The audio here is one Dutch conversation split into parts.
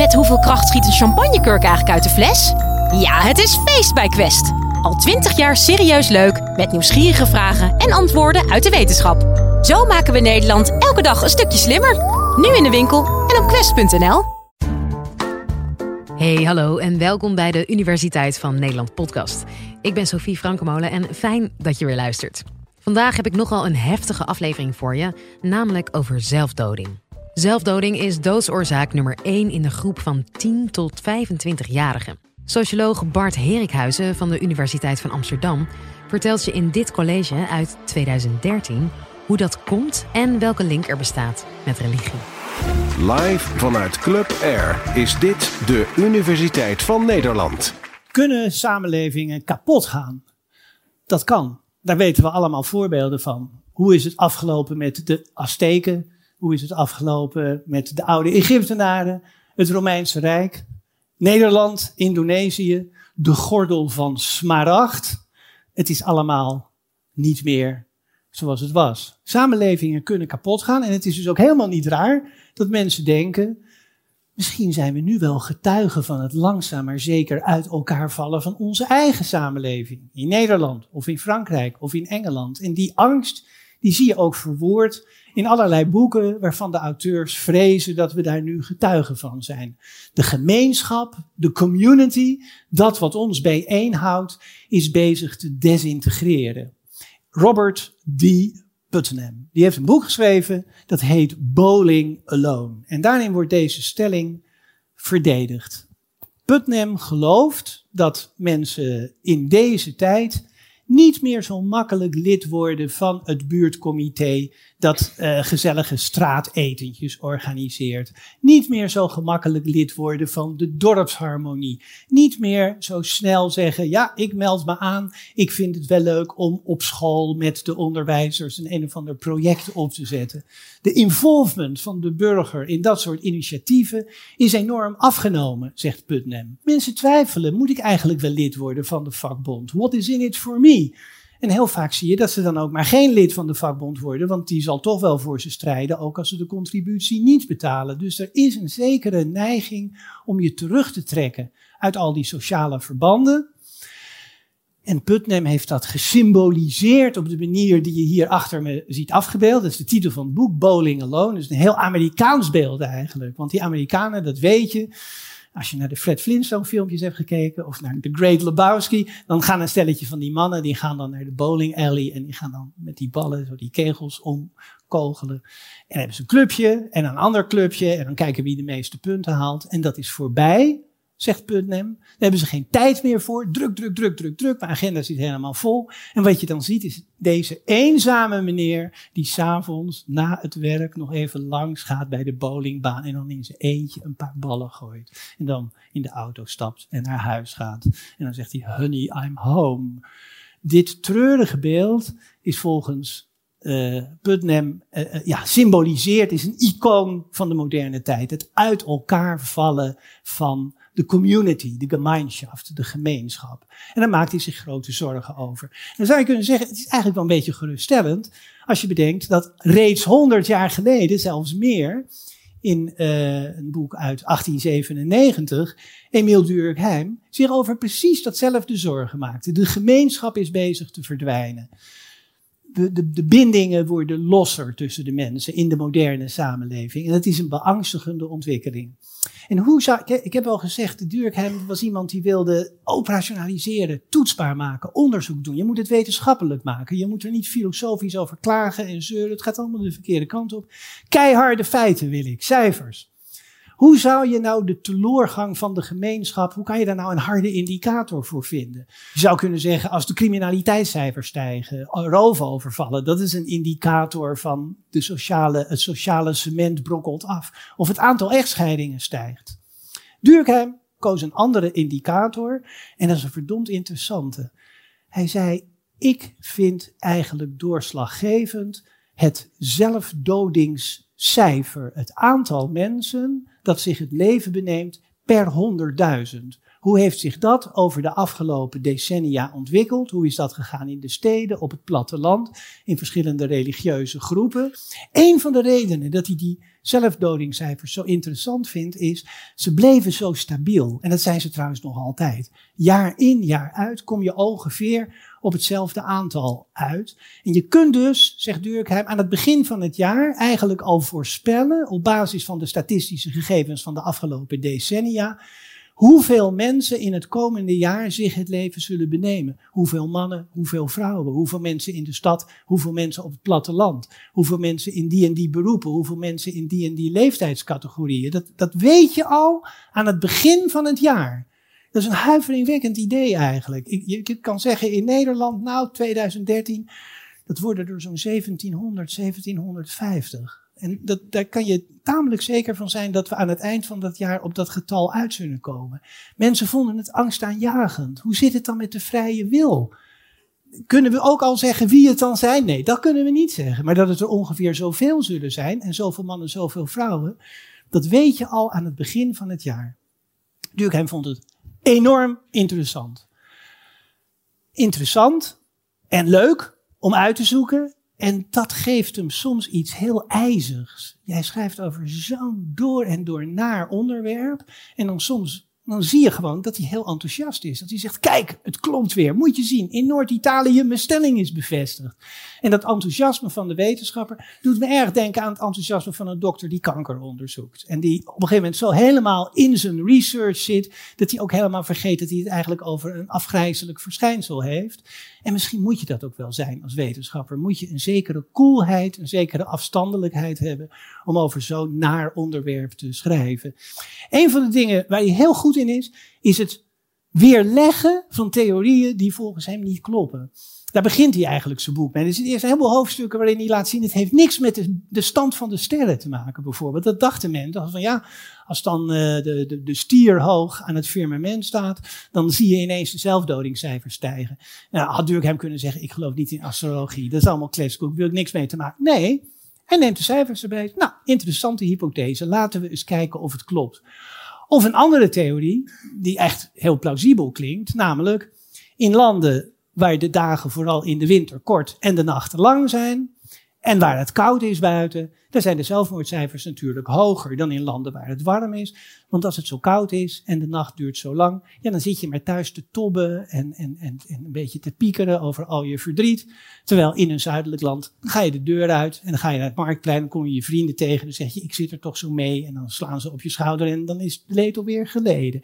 Met hoeveel kracht schiet een champagnekurk eigenlijk uit de fles? Ja, het is feest bij Quest. Al twintig jaar serieus leuk, met nieuwsgierige vragen en antwoorden uit de wetenschap. Zo maken we Nederland elke dag een stukje slimmer. Nu in de winkel en op quest.nl. Hey, hallo en welkom bij de Universiteit van Nederland podcast. Ik ben Sophie Frankemolen en fijn dat je weer luistert. Vandaag heb ik nogal een heftige aflevering voor je, namelijk over zelfdoding. Zelfdoding is doodsoorzaak nummer 1 in de groep van 10 tot 25-jarigen. Socioloog Bart Herikhuizen van de Universiteit van Amsterdam vertelt je in dit college uit 2013 hoe dat komt en welke link er bestaat met religie. Live vanuit Club Air is dit de Universiteit van Nederland. Kunnen samenlevingen kapot gaan? Dat kan. Daar weten we allemaal voorbeelden van. Hoe is het afgelopen met de Azteken? Hoe is het afgelopen met de oude Egyptenaren? Het Romeinse Rijk? Nederland, Indonesië, de gordel van Smaragd. Het is allemaal niet meer zoals het was. Samenlevingen kunnen kapot gaan en het is dus ook helemaal niet raar dat mensen denken, misschien zijn we nu wel getuigen van het langzaam maar zeker uit elkaar vallen van onze eigen samenleving. In Nederland of in Frankrijk of in Engeland. En die angst, die zie je ook verwoord in allerlei boeken waarvan de auteurs vrezen dat we daar nu getuigen van zijn. De gemeenschap, de community, dat wat ons bijeenhoudt, is bezig te desintegreren. Robert D. Putnam. Die heeft een boek geschreven dat heet Bowling Alone. En daarin wordt deze stelling verdedigd. Putnam gelooft dat mensen in deze tijd niet meer zo makkelijk lid worden van het buurtcomité dat uh, gezellige straatetentjes organiseert. Niet meer zo gemakkelijk lid worden van de dorpsharmonie. Niet meer zo snel zeggen, ja, ik meld me aan. Ik vind het wel leuk om op school met de onderwijzers een een of ander project op te zetten. De involvement van de burger in dat soort initiatieven is enorm afgenomen, zegt Putnam. Mensen twijfelen, moet ik eigenlijk wel lid worden van de vakbond? What is in it for me? En heel vaak zie je dat ze dan ook maar geen lid van de vakbond worden, want die zal toch wel voor ze strijden, ook als ze de contributie niet betalen. Dus er is een zekere neiging om je terug te trekken uit al die sociale verbanden. En Putnam heeft dat gesymboliseerd op de manier die je hier achter me ziet afgebeeld. Dat is de titel van het boek, Bowling Alone. Dat is een heel Amerikaans beeld eigenlijk. Want die Amerikanen, dat weet je, als je naar de Fred Flintstone filmpjes hebt gekeken of naar The Great Lebowski, dan gaan een stelletje van die mannen, die gaan dan naar de bowling alley en die gaan dan met die ballen, zo die kegels omkogelen. En hebben ze een clubje en een ander clubje en dan kijken wie de meeste punten haalt. En dat is voorbij zegt Putnam. Daar hebben ze geen tijd meer voor. Druk, druk, druk, druk, druk. Mijn agenda zit helemaal vol. En wat je dan ziet is deze eenzame meneer die s'avonds na het werk nog even langs gaat bij de bowlingbaan en dan in zijn eentje een paar ballen gooit. En dan in de auto stapt en naar huis gaat. En dan zegt hij, honey, I'm home. Dit treurige beeld is volgens uh, Putnam uh, ja, symboliseert, is een icoon van de moderne tijd. Het uit elkaar vallen van de community, de Gemeinschaft, de gemeenschap. En daar maakt hij zich grote zorgen over. En dan zou je kunnen zeggen, het is eigenlijk wel een beetje geruststellend als je bedenkt dat reeds 100 jaar geleden, zelfs meer, in een boek uit 1897, Emiel Durkheim zich over precies datzelfde zorgen maakte. De gemeenschap is bezig te verdwijnen de, de, de, bindingen worden losser tussen de mensen in de moderne samenleving. En dat is een beangstigende ontwikkeling. En hoe zou, ik, heb al gezegd, Durkheim was iemand die wilde operationaliseren, toetsbaar maken, onderzoek doen. Je moet het wetenschappelijk maken. Je moet er niet filosofisch over klagen en zeuren. Het gaat allemaal de verkeerde kant op. Keiharde feiten wil ik, cijfers. Hoe zou je nou de teloorgang van de gemeenschap, hoe kan je daar nou een harde indicator voor vinden? Je zou kunnen zeggen, als de criminaliteitscijfers stijgen, roofovervallen, dat is een indicator van de sociale, het sociale cement brokkelt af. Of het aantal echtscheidingen stijgt. Durkheim koos een andere indicator en dat is een verdomd interessante. Hij zei, ik vind eigenlijk doorslaggevend het zelfdodingscijfer, het aantal mensen dat zich het leven beneemt per 100.000. Hoe heeft zich dat over de afgelopen decennia ontwikkeld? Hoe is dat gegaan in de steden, op het platteland, in verschillende religieuze groepen? Een van de redenen dat hij die zelfdodingscijfers zo interessant vind, is ze bleven zo stabiel. En dat zijn ze trouwens nog altijd. Jaar in, jaar uit kom je ongeveer op hetzelfde aantal uit. En je kunt dus, zegt Durkheim, aan het begin van het jaar eigenlijk al voorspellen, op basis van de statistische gegevens van de afgelopen decennia, hoeveel mensen in het komende jaar zich het leven zullen benemen. Hoeveel mannen, hoeveel vrouwen, hoeveel mensen in de stad, hoeveel mensen op het platteland, hoeveel mensen in die en die beroepen, hoeveel mensen in die en die leeftijdscategorieën. Dat, dat weet je al aan het begin van het jaar. Dat is een huiveringwekkend idee eigenlijk. Je kan zeggen in Nederland, nou 2013, dat worden er zo'n 1700, 1750. En dat, daar kan je tamelijk zeker van zijn dat we aan het eind van dat jaar op dat getal uit zullen komen. Mensen vonden het angstaanjagend. Hoe zit het dan met de vrije wil? Kunnen we ook al zeggen wie het dan zijn? Nee, dat kunnen we niet zeggen. Maar dat het er ongeveer zoveel zullen zijn en zoveel mannen, zoveel vrouwen, dat weet je al aan het begin van het jaar. Durkheim vond het enorm interessant. Interessant en leuk om uit te zoeken. En dat geeft hem soms iets heel ijzigs. Jij schrijft over zo'n door en door naar onderwerp. En dan soms dan zie je gewoon dat hij heel enthousiast is. Dat hij zegt, kijk, het klopt weer. Moet je zien, in Noord-Italië mijn stelling is bevestigd. En dat enthousiasme van de wetenschapper doet me erg denken aan het enthousiasme van een dokter die kanker onderzoekt. En die op een gegeven moment zo helemaal in zijn research zit, dat hij ook helemaal vergeet dat hij het eigenlijk over een afgrijzelijk verschijnsel heeft. En misschien moet je dat ook wel zijn als wetenschapper. Moet je een zekere koelheid, een zekere afstandelijkheid hebben om over zo'n naar onderwerp te schrijven. Een van de dingen waar hij heel goed in is, is het weerleggen van theorieën die volgens hem niet kloppen. Daar begint hij eigenlijk zijn boek mee. Er zitten eerst een heleboel hoofdstukken waarin hij laat zien, het heeft niks met de, de stand van de sterren te maken bijvoorbeeld. Dat dachten mensen. Van ja, als dan uh, de, de, de stier hoog aan het firmament staat, dan zie je ineens de zelfdodingscijfers stijgen. Nou, had Durkheim kunnen zeggen, ik geloof niet in astrologie. Dat is allemaal kletskoek, wil ik niks mee te maken. Nee, hij neemt de cijfers erbij. Nou, interessante hypothese. Laten we eens kijken of het klopt. Of een andere theorie, die echt heel plausibel klinkt, namelijk in landen waar de dagen vooral in de winter kort en de nachten lang zijn, en waar het koud is buiten, daar zijn de zelfmoordcijfers natuurlijk hoger dan in landen waar het warm is. Want als het zo koud is en de nacht duurt zo lang, ja, dan zit je maar thuis te tobben en, en, en, en een beetje te piekeren over al je verdriet. Terwijl in een zuidelijk land, ga je de deur uit en dan ga je naar het marktplein, dan kom je je vrienden tegen, dan zeg je, ik zit er toch zo mee. En dan slaan ze op je schouder en dan is het leed alweer geleden.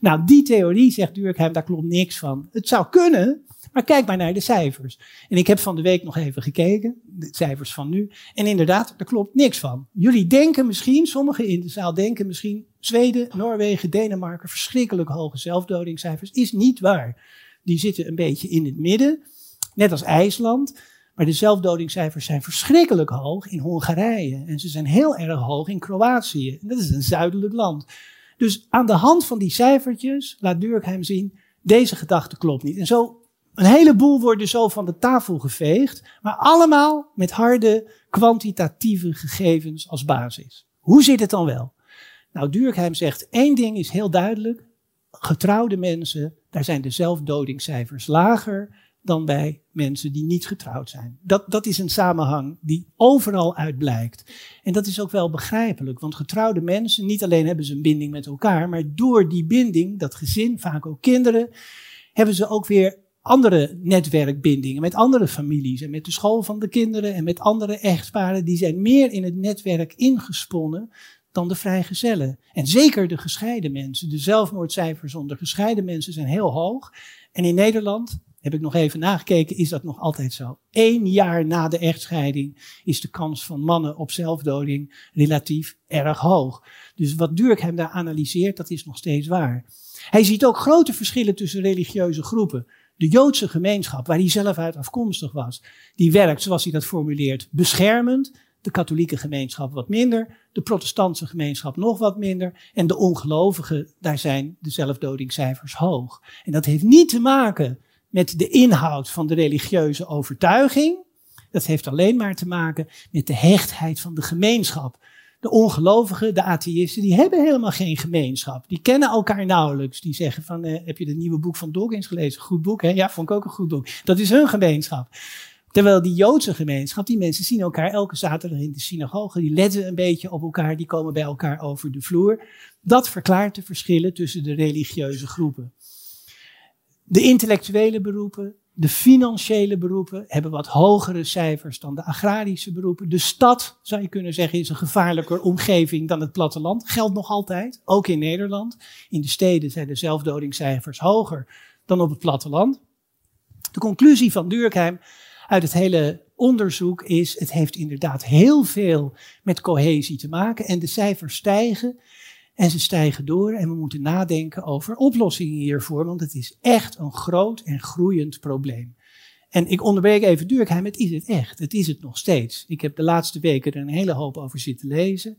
Nou, die theorie, zegt Durkheim, daar klopt niks van. Het zou kunnen, maar kijk maar naar de cijfers. En ik heb van de week nog even gekeken, de cijfers van nu. En inderdaad, daar klopt niks van. Jullie denken misschien, sommigen in de zaal denken misschien, Zweden, Noorwegen, Denemarken, verschrikkelijk hoge zelfdodingscijfers. Is niet waar. Die zitten een beetje in het midden, net als IJsland. Maar de zelfdodingscijfers zijn verschrikkelijk hoog in Hongarije. En ze zijn heel erg hoog in Kroatië. Dat is een zuidelijk land. Dus aan de hand van die cijfertjes laat Durkheim zien, deze gedachte klopt niet. En zo een heleboel worden zo van de tafel geveegd, maar allemaal met harde kwantitatieve gegevens als basis. Hoe zit het dan wel? Nou, Durkheim zegt één ding is heel duidelijk. Getrouwde mensen, daar zijn de zelfdodingscijfers lager dan bij mensen die niet getrouwd zijn. Dat, dat is een samenhang die overal uit blijkt. En dat is ook wel begrijpelijk, want getrouwde mensen, niet alleen hebben ze een binding met elkaar, maar door die binding, dat gezin, vaak ook kinderen, hebben ze ook weer andere netwerkbindingen met andere families en met de school van de kinderen en met andere echtparen, die zijn meer in het netwerk ingesponnen dan de vrijgezellen. En zeker de gescheiden mensen. De zelfmoordcijfers onder gescheiden mensen zijn heel hoog. En in Nederland, heb ik nog even nagekeken, is dat nog altijd zo. Eén jaar na de echtscheiding is de kans van mannen op zelfdoding relatief erg hoog. Dus wat Durkheim daar analyseert, dat is nog steeds waar. Hij ziet ook grote verschillen tussen religieuze groepen. De Joodse gemeenschap, waar hij zelf uit afkomstig was, die werkt, zoals hij dat formuleert, beschermend. De katholieke gemeenschap wat minder, de protestantse gemeenschap nog wat minder. En de ongelovigen, daar zijn de zelfdodingscijfers hoog. En dat heeft niet te maken met de inhoud van de religieuze overtuiging. Dat heeft alleen maar te maken met de hechtheid van de gemeenschap. De ongelovigen, de atheïsten, die hebben helemaal geen gemeenschap. Die kennen elkaar nauwelijks. Die zeggen van, eh, heb je het nieuwe boek van Dawkins gelezen? Goed boek, hè? Ja, vond ik ook een goed boek. Dat is hun gemeenschap. Terwijl die Joodse gemeenschap, die mensen zien elkaar elke zaterdag in de synagoge, die letten een beetje op elkaar, die komen bij elkaar over de vloer. Dat verklaart de verschillen tussen de religieuze groepen. De intellectuele beroepen, de financiële beroepen hebben wat hogere cijfers dan de agrarische beroepen. De stad, zou je kunnen zeggen, is een gevaarlijker omgeving dan het platteland. Geldt nog altijd, ook in Nederland. In de steden zijn de zelfdodingscijfers hoger dan op het platteland. De conclusie van Durkheim uit het hele onderzoek is, het heeft inderdaad heel veel met cohesie te maken en de cijfers stijgen en ze stijgen door en we moeten nadenken over oplossingen hiervoor, want het is echt een groot en groeiend probleem. En ik onderbreek even Durkheim, het is het echt, het is het nog steeds. Ik heb de laatste weken er een hele hoop over zitten lezen.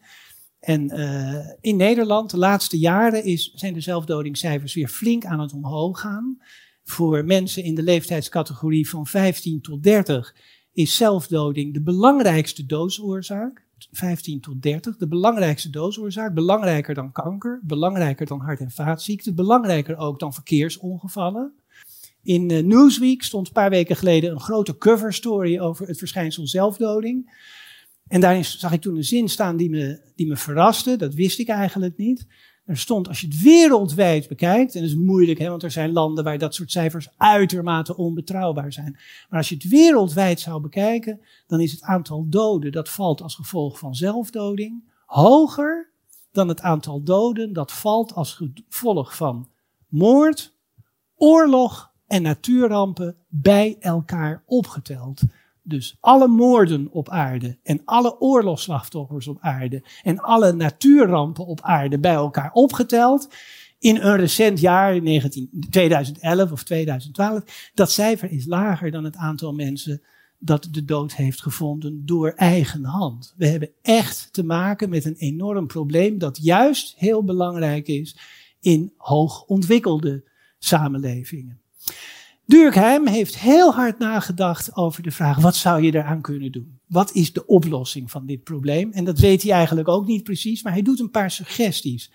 En uh, in Nederland, de laatste jaren, is, zijn de zelfdodingscijfers weer flink aan het omhoog gaan. Voor mensen in de leeftijdscategorie van 15 tot 30 is zelfdoding de belangrijkste doodsoorzaak. 15 tot 30, de belangrijkste doodsoorzaak. Belangrijker dan kanker, belangrijker dan hart- en vaatziekten, belangrijker ook dan verkeersongevallen. In uh, Newsweek stond een paar weken geleden een grote cover story over het verschijnsel zelfdoding. En daarin zag ik toen een zin staan die me, die me verraste, dat wist ik eigenlijk niet. Er stond, als je het wereldwijd bekijkt, en dat is moeilijk, hè, want er zijn landen waar dat soort cijfers uitermate onbetrouwbaar zijn. Maar als je het wereldwijd zou bekijken, dan is het aantal doden dat valt als gevolg van zelfdoding hoger dan het aantal doden dat valt als gevolg van moord, oorlog en natuurrampen bij elkaar opgeteld. Dus alle moorden op aarde en alle oorlogsslachtoffers op aarde en alle natuurrampen op aarde bij elkaar opgeteld in een recent jaar, 19, 2011 of 2012, dat cijfer is lager dan het aantal mensen dat de dood heeft gevonden door eigen hand. We hebben echt te maken met een enorm probleem dat juist heel belangrijk is in hoog ontwikkelde samenlevingen. Durkheim heeft heel hard nagedacht over de vraag: wat zou je eraan kunnen doen? Wat is de oplossing van dit probleem? En dat weet hij eigenlijk ook niet precies, maar hij doet een paar suggesties.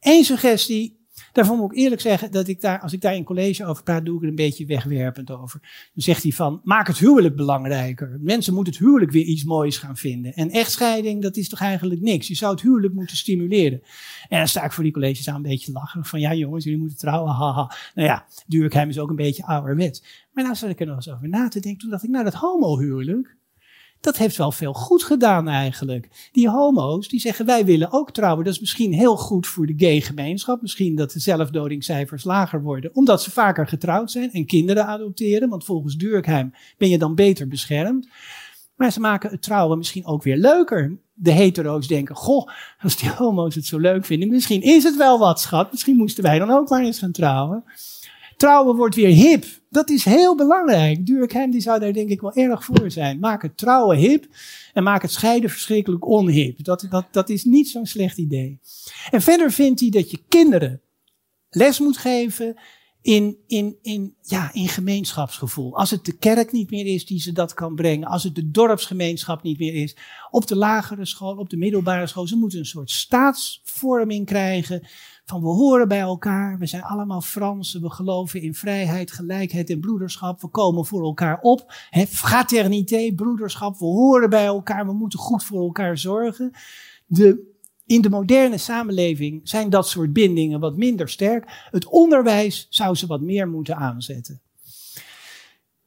Eén suggestie Daarvan moet ik eerlijk zeggen dat ik daar, als ik daar in college over praat, doe ik er een beetje wegwerpend over. Dan zegt hij van, maak het huwelijk belangrijker. Mensen moeten het huwelijk weer iets moois gaan vinden. En echtscheiding, dat is toch eigenlijk niks. Je zou het huwelijk moeten stimuleren. En dan sta ik voor die colleges aan een beetje lachen. Van ja jongens, jullie moeten trouwen, haha. Nou ja, Durkheim is ook een beetje ouderwets. Maar nou zat ik er nog eens over na te denken. Toen dacht ik, nou dat homohuwelijk, dat heeft wel veel goed gedaan eigenlijk. Die homo's die zeggen wij willen ook trouwen. Dat is misschien heel goed voor de gay gemeenschap. Misschien dat de zelfdodingscijfers lager worden. Omdat ze vaker getrouwd zijn en kinderen adopteren. Want volgens Durkheim ben je dan beter beschermd. Maar ze maken het trouwen misschien ook weer leuker. De hetero's denken, goh, als die homo's het zo leuk vinden, misschien is het wel wat, schat. Misschien moesten wij dan ook maar eens gaan trouwen. Trouwen wordt weer hip. Dat is heel belangrijk. Durkheim die zou daar denk ik wel erg voor zijn. Maak het trouwen hip en maak het scheiden verschrikkelijk onhip. Dat, dat, dat is niet zo'n slecht idee. En verder vindt hij dat je kinderen les moet geven in, in, in, ja, in gemeenschapsgevoel. Als het de kerk niet meer is die ze dat kan brengen, als het de dorpsgemeenschap niet meer is, op de lagere school, op de middelbare school, ze moeten een soort staatsvorming krijgen van we horen bij elkaar, we zijn allemaal Fransen, we geloven in vrijheid, gelijkheid en broederschap, we komen voor elkaar op. He, fraternité, broederschap, we horen bij elkaar, we moeten goed voor elkaar zorgen. De, in de moderne samenleving zijn dat soort bindingen wat minder sterk. Het onderwijs zou ze wat meer moeten aanzetten.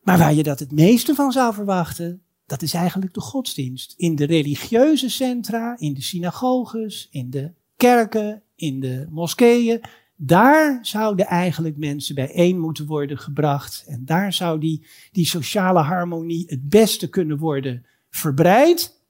Maar waar je dat het meeste van zou verwachten, dat is eigenlijk de godsdienst. In de religieuze centra, in de synagoges, in de kerken, in de moskeeën. Daar zouden eigenlijk mensen bijeen moeten worden gebracht. En daar zou die, die sociale harmonie het beste kunnen worden verbreid.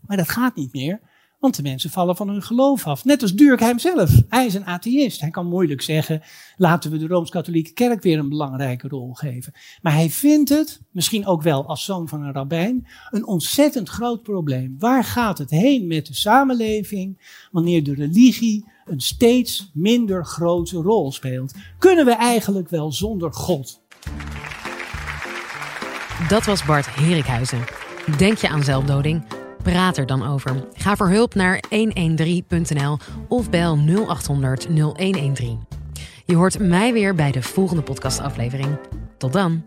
Maar dat gaat niet meer. Want de mensen vallen van hun geloof af. Net als Durkheim zelf. Hij is een atheïst. Hij kan moeilijk zeggen, laten we de Rooms-Katholieke Kerk weer een belangrijke rol geven. Maar hij vindt het, misschien ook wel als zoon van een rabbijn, een ontzettend groot probleem. Waar gaat het heen met de samenleving wanneer de religie een steeds minder grote rol speelt? Kunnen we eigenlijk wel zonder God? Dat was Bart Herikhuizen. Denk je aan zelfdoding? Praat er dan over. Ga voor hulp naar 113.nl of bel 0800 0113. Je hoort mij weer bij de volgende podcastaflevering. Tot dan.